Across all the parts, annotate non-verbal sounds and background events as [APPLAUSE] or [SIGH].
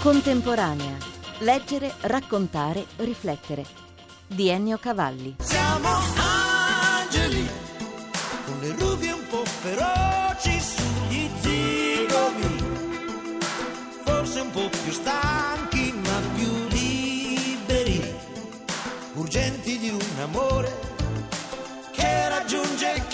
Contemporanea. Leggere, raccontare, riflettere. Di Ennio Cavalli. Siamo angeli con le ruvie un po' feroci sugli zigomi, forse un po' più stanchi ma più liberi, urgenti di un amore che raggiunge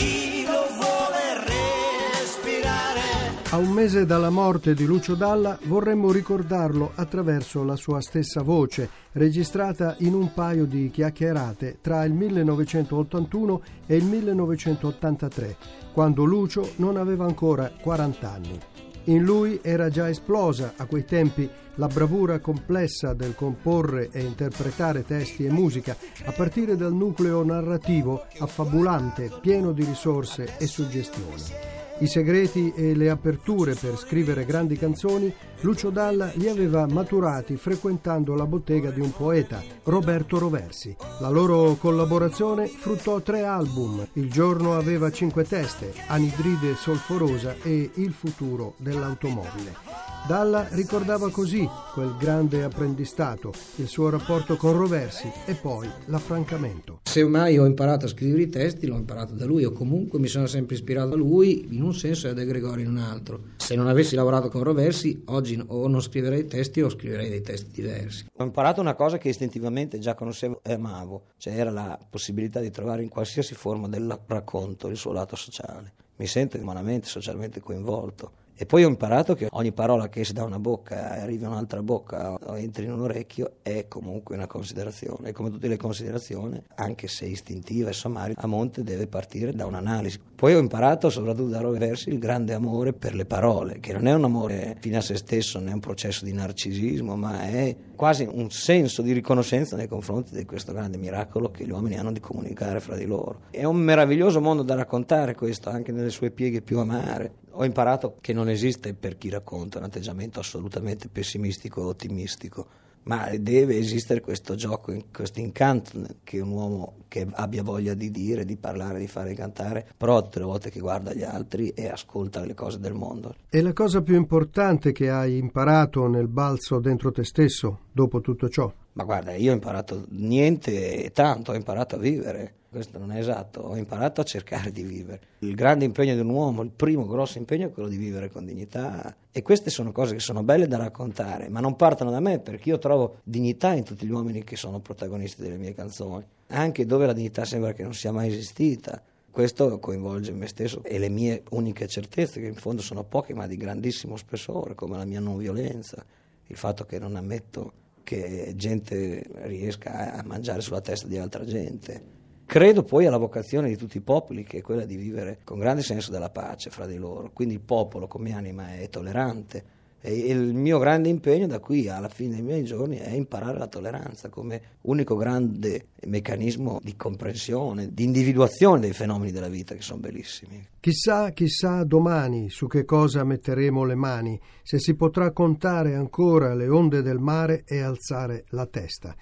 A un mese dalla morte di Lucio Dalla vorremmo ricordarlo attraverso la sua stessa voce, registrata in un paio di chiacchierate tra il 1981 e il 1983, quando Lucio non aveva ancora 40 anni. In lui era già esplosa a quei tempi la bravura complessa del comporre e interpretare testi e musica, a partire dal nucleo narrativo affabulante, pieno di risorse e suggestioni. I segreti e le aperture per scrivere grandi canzoni Lucio Dalla li aveva maturati frequentando la bottega di un poeta, Roberto Roversi. La loro collaborazione fruttò tre album. Il giorno aveva cinque teste, Anidride solforosa e Il futuro dell'automobile. Dalla ricordava così quel grande apprendistato, il suo rapporto con Roversi e poi l'affrancamento. Se mai ho imparato a scrivere i testi, l'ho imparato da lui, o comunque mi sono sempre ispirato a lui in un senso e a De Gregori in un altro. Se non avessi lavorato con Roversi, oggi o non scriverei testi o scriverei dei testi diversi. Ho imparato una cosa che istintivamente già conoscevo e amavo, cioè era la possibilità di trovare in qualsiasi forma del racconto il suo lato sociale. Mi sento umanamente, socialmente coinvolto. E poi ho imparato che ogni parola che esce da una bocca arriva in un'altra bocca o entri in un orecchio è comunque una considerazione. E come tutte le considerazioni, anche se istintiva e sommaria, a monte deve partire da un'analisi. Poi ho imparato, soprattutto da Roversi, il grande amore per le parole, che non è un amore fino a se stesso, è un processo di narcisismo, ma è quasi un senso di riconoscenza nei confronti di questo grande miracolo che gli uomini hanno di comunicare fra di loro. È un meraviglioso mondo da raccontare questo, anche nelle sue pieghe più amare. Ho imparato che non esiste per chi racconta un atteggiamento assolutamente pessimistico o ottimistico, ma deve esistere questo gioco, questo incanto che un uomo che abbia voglia di dire, di parlare, di fare cantare, però tutte le volte che guarda gli altri e ascolta le cose del mondo. E la cosa più importante che hai imparato nel balzo dentro te stesso dopo tutto ciò? Ma guarda, io ho imparato niente e tanto, ho imparato a vivere. Questo non è esatto, ho imparato a cercare di vivere. Il grande impegno di un uomo, il primo grosso impegno è quello di vivere con dignità. E queste sono cose che sono belle da raccontare, ma non partono da me perché io trovo dignità in tutti gli uomini che sono protagonisti delle mie canzoni, anche dove la dignità sembra che non sia mai esistita. Questo coinvolge me stesso e le mie uniche certezze, che in fondo sono poche ma di grandissimo spessore, come la mia non violenza, il fatto che non ammetto che gente riesca a mangiare sulla testa di altra gente. Credo poi alla vocazione di tutti i popoli, che è quella di vivere con grande senso della pace fra di loro. Quindi il popolo come anima è tollerante, e il mio grande impegno da qui alla fine dei miei giorni è imparare la tolleranza come unico grande meccanismo di comprensione, di individuazione dei fenomeni della vita che sono bellissimi. Chissà, chissà domani su che cosa metteremo le mani, se si potrà contare ancora le onde del mare e alzare la testa.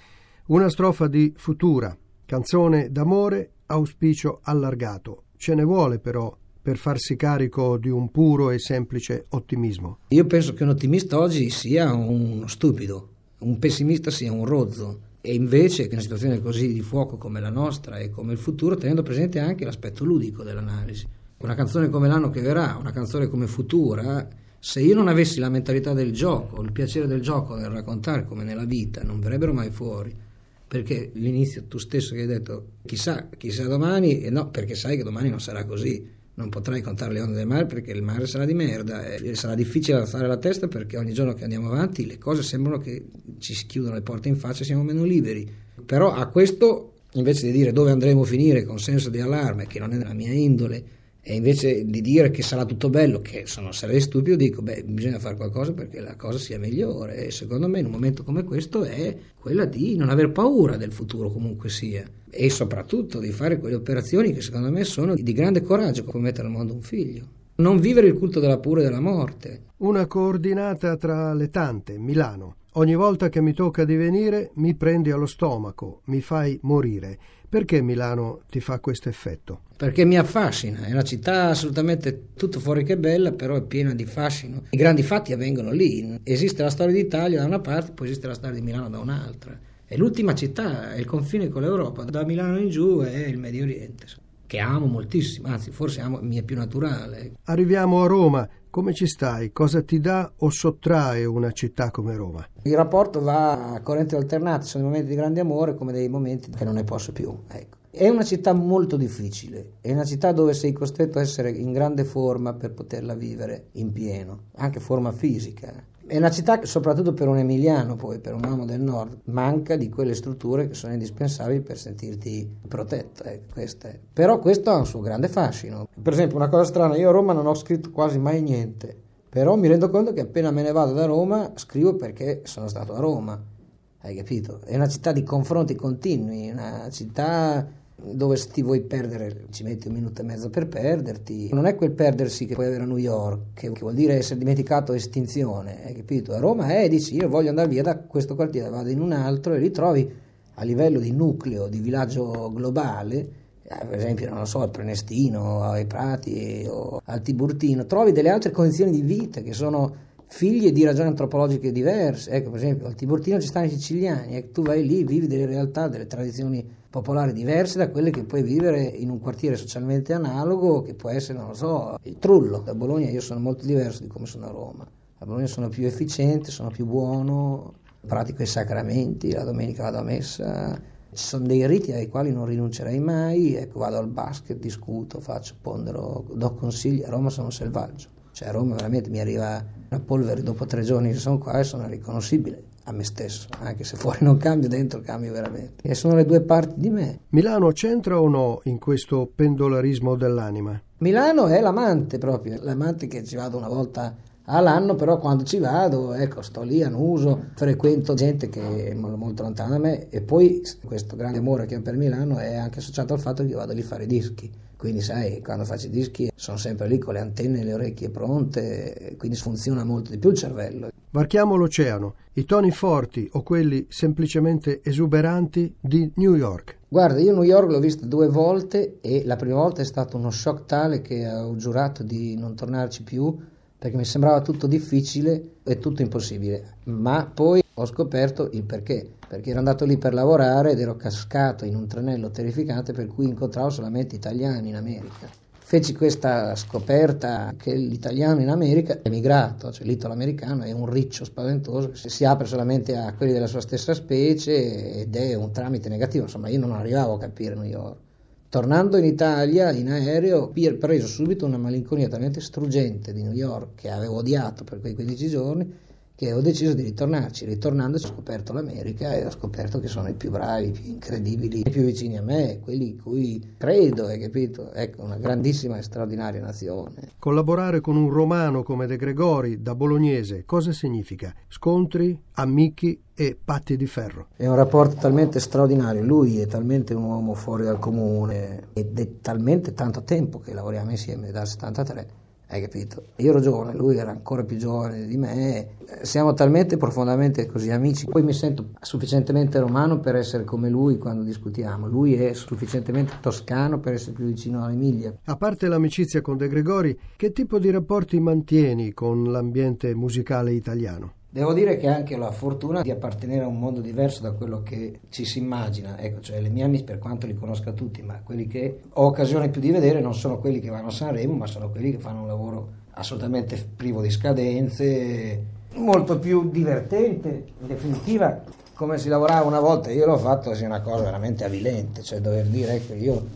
Una strofa di Futura, canzone d'amore, auspicio allargato. Ce ne vuole però per farsi carico di un puro e semplice ottimismo? Io penso che un ottimista oggi sia uno stupido, un pessimista sia un rozzo. E invece che una situazione così di fuoco come la nostra e come il futuro, tenendo presente anche l'aspetto ludico dell'analisi. Una canzone come l'anno che verrà, una canzone come Futura, se io non avessi la mentalità del gioco, il piacere del gioco nel raccontare come nella vita, non verrebbero mai fuori. Perché l'inizio tu stesso che hai detto, chissà, chissà domani, e no, perché sai che domani non sarà così non potrai contare le onde del mare perché il mare sarà di merda e sarà difficile alzare la testa perché ogni giorno che andiamo avanti le cose sembrano che ci chiudono le porte in faccia e siamo meno liberi. Però a questo, invece di dire dove andremo a finire con senso di allarme, che non è nella mia indole, e invece di dire che sarà tutto bello, che sono sarei stupido, dico beh, bisogna fare qualcosa perché la cosa sia migliore. E secondo me in un momento come questo è quella di non aver paura del futuro comunque sia. E soprattutto di fare quelle operazioni che secondo me sono di grande coraggio come mettere al mondo un figlio. Non vivere il culto della paura e della morte. Una coordinata tra le tante, Milano. Ogni volta che mi tocca di venire mi prendi allo stomaco, mi fai morire. Perché Milano ti fa questo effetto? Perché mi affascina, è una città assolutamente tutto fuori che bella, però è piena di fascino. I grandi fatti avvengono lì. Esiste la storia d'Italia da una parte, poi esiste la storia di Milano da un'altra. È l'ultima città, è il confine con l'Europa. Da Milano in giù è il Medio Oriente, che amo moltissimo, anzi forse amo, mi è più naturale. Arriviamo a Roma. Come ci stai? Cosa ti dà o sottrae una città come Roma? Il rapporto va a correnti alternate, sono dei momenti di grande amore come dei momenti che non ne posso più. Ecco. È una città molto difficile, è una città dove sei costretto a essere in grande forma per poterla vivere in pieno, anche forma fisica. È una città che, soprattutto per un emiliano, poi per un uomo del nord, manca di quelle strutture che sono indispensabili per sentirti protetto. Eh, Però questo ha un suo grande fascino. Per esempio, una cosa strana, io a Roma non ho scritto quasi mai niente, però mi rendo conto che appena me ne vado da Roma scrivo perché sono stato a Roma. Hai capito? È una città di confronti continui, una città dove ti vuoi perdere ci metti un minuto e mezzo per perderti. Non è quel perdersi che puoi avere a New York, che, che vuol dire essere dimenticato estinzione, hai capito? A Roma è, dici, io voglio andare via da questo quartiere, vado in un altro e li trovi a livello di nucleo, di villaggio globale, eh, per esempio, non lo so, al Prenestino, ai Prati o al Tiburtino, trovi delle altre condizioni di vita che sono figlie di ragioni antropologiche diverse. Ecco, per esempio, al Tiburtino ci stanno i siciliani, e tu vai lì, vivi delle realtà, delle tradizioni popolari diverse da quelle che puoi vivere in un quartiere socialmente analogo, che può essere, non lo so, il Trullo. Da Bologna io sono molto diverso di come sono a Roma. A Bologna sono più efficiente, sono più buono, pratico i sacramenti, la domenica vado a messa. Ci sono dei riti ai quali non rinuncerei mai, ecco, vado al basket, discuto, faccio, pondero, do consigli. A Roma sono selvaggio. Cioè a Roma veramente mi arriva una polvere dopo tre giorni che sono qua e sono riconoscibile a me stesso, anche se fuori non cambio, dentro cambio veramente. E sono le due parti di me. Milano c'entra o no in questo pendolarismo dell'anima? Milano è l'amante proprio, l'amante che ci vado una volta all'anno, però quando ci vado, ecco, sto lì, annuso, frequento gente che è molto lontana da me e poi questo grande amore che ho per Milano è anche associato al fatto che io vado lì a fare dischi. Quindi sai, quando faccio i dischi sono sempre lì con le antenne e le orecchie pronte, quindi funziona molto di più il cervello. Varchiamo l'oceano, i toni forti o quelli semplicemente esuberanti di New York. Guarda, io New York l'ho vista due volte e la prima volta è stato uno shock tale che ho giurato di non tornarci più perché mi sembrava tutto difficile e tutto impossibile, ma poi ho scoperto il perché, perché ero andato lì per lavorare ed ero cascato in un tranello terrificante per cui incontravo solamente italiani in America. Feci questa scoperta che l'italiano in America è migrato, cioè l'italo-americano è un riccio spaventoso si apre solamente a quelli della sua stessa specie ed è un tramite negativo, insomma io non arrivavo a capire New York. Tornando in Italia in aereo, ho preso subito una malinconia talmente struggente di New York che avevo odiato per quei 15 giorni che ho deciso di ritornarci. Ritornando ho scoperto l'America e ho scoperto che sono i più bravi, i più incredibili, i più vicini a me, quelli in cui credo, hai capito? Ecco, una grandissima e straordinaria nazione. Collaborare con un romano come De Gregori, da bolognese, cosa significa? Scontri, ammicchi e patti di ferro. È un rapporto talmente straordinario, lui è talmente un uomo fuori dal comune ed è talmente tanto tempo che lavoriamo insieme, dal 73 hai capito? Io ero giovane, lui era ancora più giovane di me, siamo talmente profondamente così amici. Poi mi sento sufficientemente romano per essere come lui quando discutiamo, lui è sufficientemente toscano per essere più vicino all'Emilia. A parte l'amicizia con De Gregori, che tipo di rapporti mantieni con l'ambiente musicale italiano? Devo dire che anche la fortuna di appartenere a un mondo diverso da quello che ci si immagina, ecco, cioè le mie amiche per quanto li conosca tutti, ma quelli che ho occasione più di vedere non sono quelli che vanno a Sanremo, ma sono quelli che fanno un lavoro assolutamente privo di scadenze, molto più divertente, in definitiva, come si lavorava una volta, io l'ho fatto, sia una cosa veramente avvilente, cioè dover dire ecco io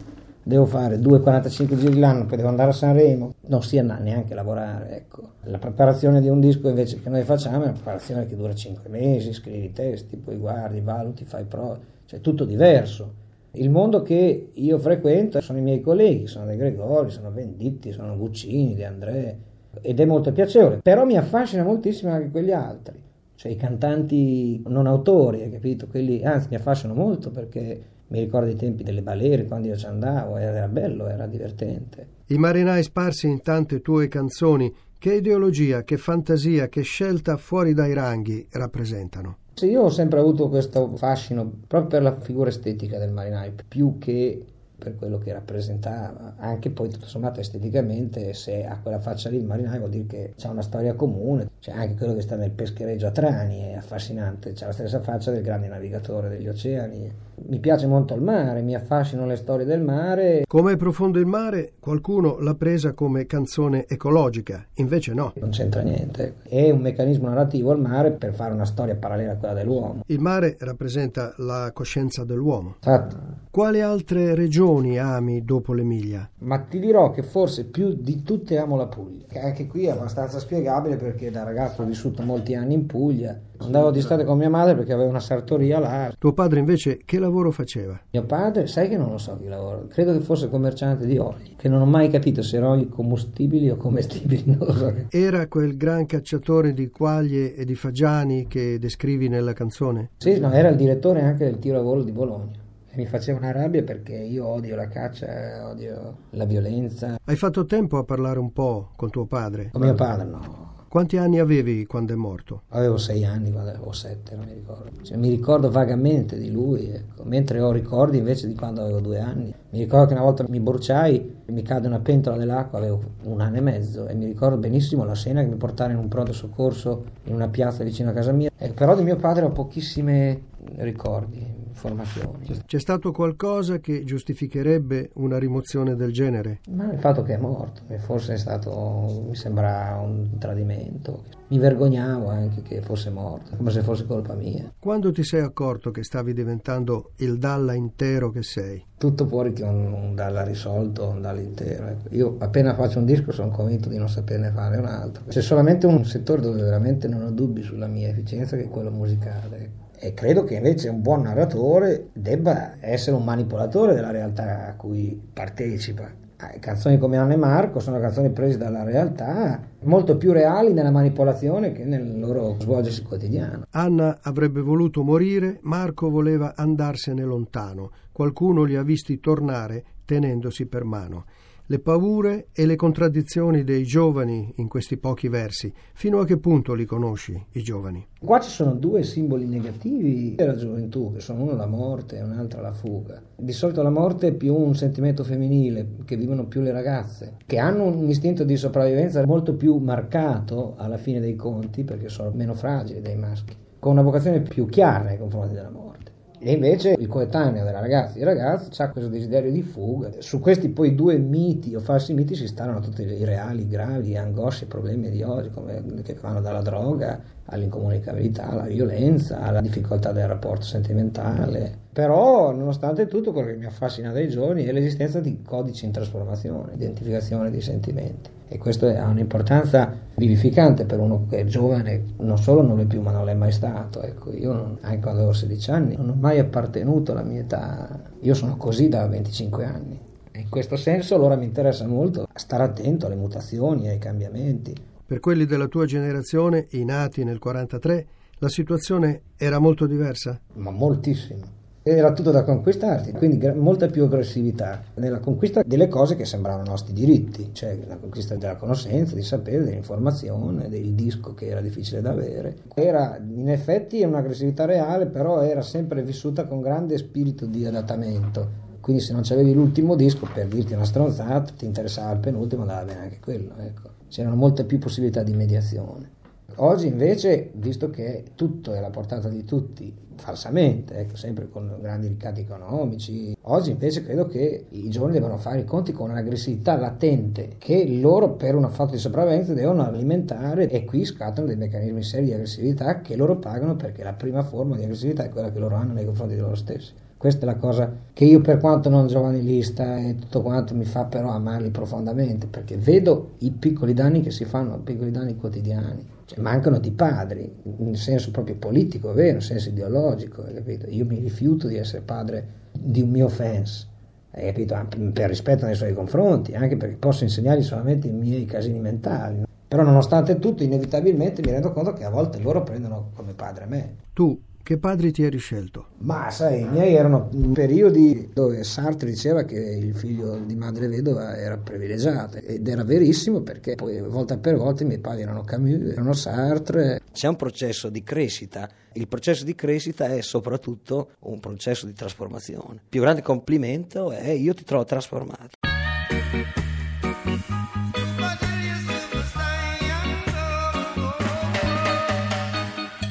devo fare 2,45 giri l'anno, poi devo andare a Sanremo, non sia neanche lavorare. Ecco. La preparazione di un disco invece che noi facciamo è una preparazione che dura 5 mesi, scrivi i testi, poi guardi, valuti, fai prove, cioè tutto diverso. Il mondo che io frequento sono i miei colleghi, sono De Gregori, sono Venditti, sono Guccini, De André, ed è molto piacevole, però mi affascina moltissimo anche quegli altri, cioè i cantanti non autori, hai capito? Quelli, anzi mi affascinano molto perché mi ricordo i tempi delle balere quando io ci andavo, era bello, era divertente. I marinai sparsi in tante tue canzoni Che ideologia, che fantasia, che scelta fuori dai ranghi rappresentano? Sì, io ho sempre avuto questo fascino proprio per la figura estetica del marinaio, più che per quello che rappresentava, anche poi tutto sommato esteticamente, se ha quella faccia lì il marinaio vuol dire che c'è una storia comune, c'è anche quello che sta nel peschereggio a Trani, è affascinante, c'è la stessa faccia del grande navigatore degli oceani. Mi piace molto il mare, mi affascinano le storie del mare. Come è profondo il mare, qualcuno l'ha presa come canzone ecologica, invece no. Non c'entra niente, è un meccanismo narrativo il mare per fare una storia parallela a quella dell'uomo. Il mare rappresenta la coscienza dell'uomo. Infatti, Quali altre regioni ami dopo l'Emilia? Ma ti dirò che forse più di tutte amo la Puglia. Che Anche qui è abbastanza spiegabile perché da ragazzo ho vissuto molti anni in Puglia. Andavo d'estate con mia madre perché aveva una sartoria là. Tuo padre invece che lavoro faceva? Mio padre, sai che non lo so che lavoro, credo che fosse commerciante di oli, che non ho mai capito se erano oli combustibili o commestibili, [LAUGHS] so. Era quel gran cacciatore di quaglie e di fagiani che descrivi nella canzone? Sì, no, era il direttore anche del tiro a volo di Bologna. E mi faceva una rabbia perché io odio la caccia, odio la violenza. Hai fatto tempo a parlare un po' con tuo padre? Con mio padre no, Quanti anni avevi quando è morto? Avevo sei anni, avevo sette, non mi ricordo. Cioè, mi ricordo vagamente di lui, ecco. mentre ho ricordi invece di quando avevo due anni. Mi ricordo che una volta mi bruciai, mi cade una pentola dell'acqua, avevo un anno e mezzo e mi ricordo benissimo la scena che mi portarono in un pronto soccorso in una piazza vicino a casa mia. Eh, però di mio padre ho pochissimi ricordi, informazioni. C'è stato qualcosa che giustificherebbe una rimozione del genere? Ma il fatto che è morto, forse è stato, mi sembra un tradimento. Mi vergognavo anche che fosse morto, come se fosse colpa mia. Quando ti sei accorto che stavi diventando il Dalla intero che sei? Tutto fuori che un, un Dalla risolto, un Dalla intero. ecco. Io appena faccio un disco sono convinto di non saperne fare un altro. C'è solamente un settore dove veramente non ho dubbi sulla mia efficienza, che è quello musicale. E credo che invece un buon narratore debba essere un manipolatore della realtà a cui partecipa. Eh, Canzoni come Anne e Marco sono canzoni prese dalla realtà, molto più reali nella manipolazione che nel loro svolgersi quotidiano. Anna avrebbe voluto morire, Marco voleva andarsene lontano. Qualcuno li ha visti tornare tenendosi per mano. Le paure e le contraddizioni dei giovani in questi pochi versi. Fino a che punto li conosci, i giovani? Qua ci sono due simboli negativi della gioventù, che sono uno la morte e un'altra la fuga. Di solito la morte è più un sentimento femminile, che vivono più le ragazze, che hanno un istinto di sopravvivenza molto più marcato alla fine dei conti, perché sono meno fragili dei maschi, con una vocazione più chiara nei confronti della morte. E invece il coetaneo della ragazza e i ragazzi ha questo desiderio di fuga. Su questi poi due miti o falsi miti si stanno tutti i reali, gravi angosce problemi di oggi, come, che vanno dalla droga all'incomunicabilità, alla violenza, alla difficoltà del rapporto sentimentale. Però, nonostante tutto, quello che mi affascina dai giovani è l'esistenza di codici in trasformazione, identificazione di sentimenti. E questo ha un'importanza vivificante per uno che è giovane, non solo non lo è più, ma non l'è mai stato. Ecco, io non- anche quando avevo 16 anni non ho mai appartenuto alla mia età. Io sono così da 25 anni. E in questo senso allora mi interessa molto stare attento alle mutazioni, ai cambiamenti. Per quelli della tua generazione, i nati nel 43, la situazione era molto diversa? ma moltissimo. Era tutto da conquistarti, quindi molta più aggressività nella conquista delle cose che sembravano nostri diritti, cioè la conquista della conoscenza, di sapere, dell'informazione, del disco che era difficile da avere. Era in effetti un'aggressività reale, però era sempre vissuta con grande spirito di adattamento. Quindi se non c'avevi l'ultimo disco, per dirti una stronzata, ti interessava il penultimo, andava bene anche quello. Ecco. C'erano molte più possibilità di mediazione. Oggi invece, visto che tutto è alla portata di tutti, falsamente, ecco, sempre con grandi ricatti economici, oggi invece credo che i giovani devono fare i conti con un'aggressività latente che loro per una fatto di sopravvivenza devono alimentare e qui scattano dei meccanismi seri di aggressività che loro pagano perché la prima forma di aggressività è quella che loro hanno nei confronti di loro stessi. Questa è la cosa che io per quanto non giovanilista e tutto quanto mi fa però amarli profondamente perché vedo i piccoli danni che si fanno, i piccoli danni quotidiani. Cioè, mancano di padri, in senso proprio politico, vero, in senso ideologico, capito? Io mi rifiuto di essere padre di un mio fans, capito? Per rispetto nei suoi confronti, anche perché posso insegnargli solamente i miei casini mentali. Però nonostante tutto, inevitabilmente mi rendo conto che a volte loro prendono come padre me. Tu, che padri ti eri scelto? Ma sai, i miei erano periodi dove Sartre diceva che il figlio di madre vedova era privilegiato ed era verissimo perché poi volta per volta i miei padri erano Camus, erano Sartre. C'è un processo di crescita, il processo di crescita è soprattutto un processo di trasformazione. Il più grande complimento è io ti trovo trasformato.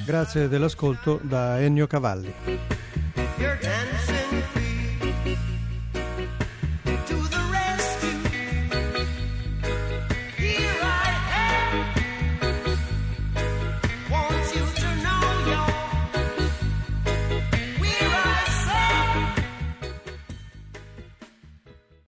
Grazie dell'ascolto da Ennio Cavalli.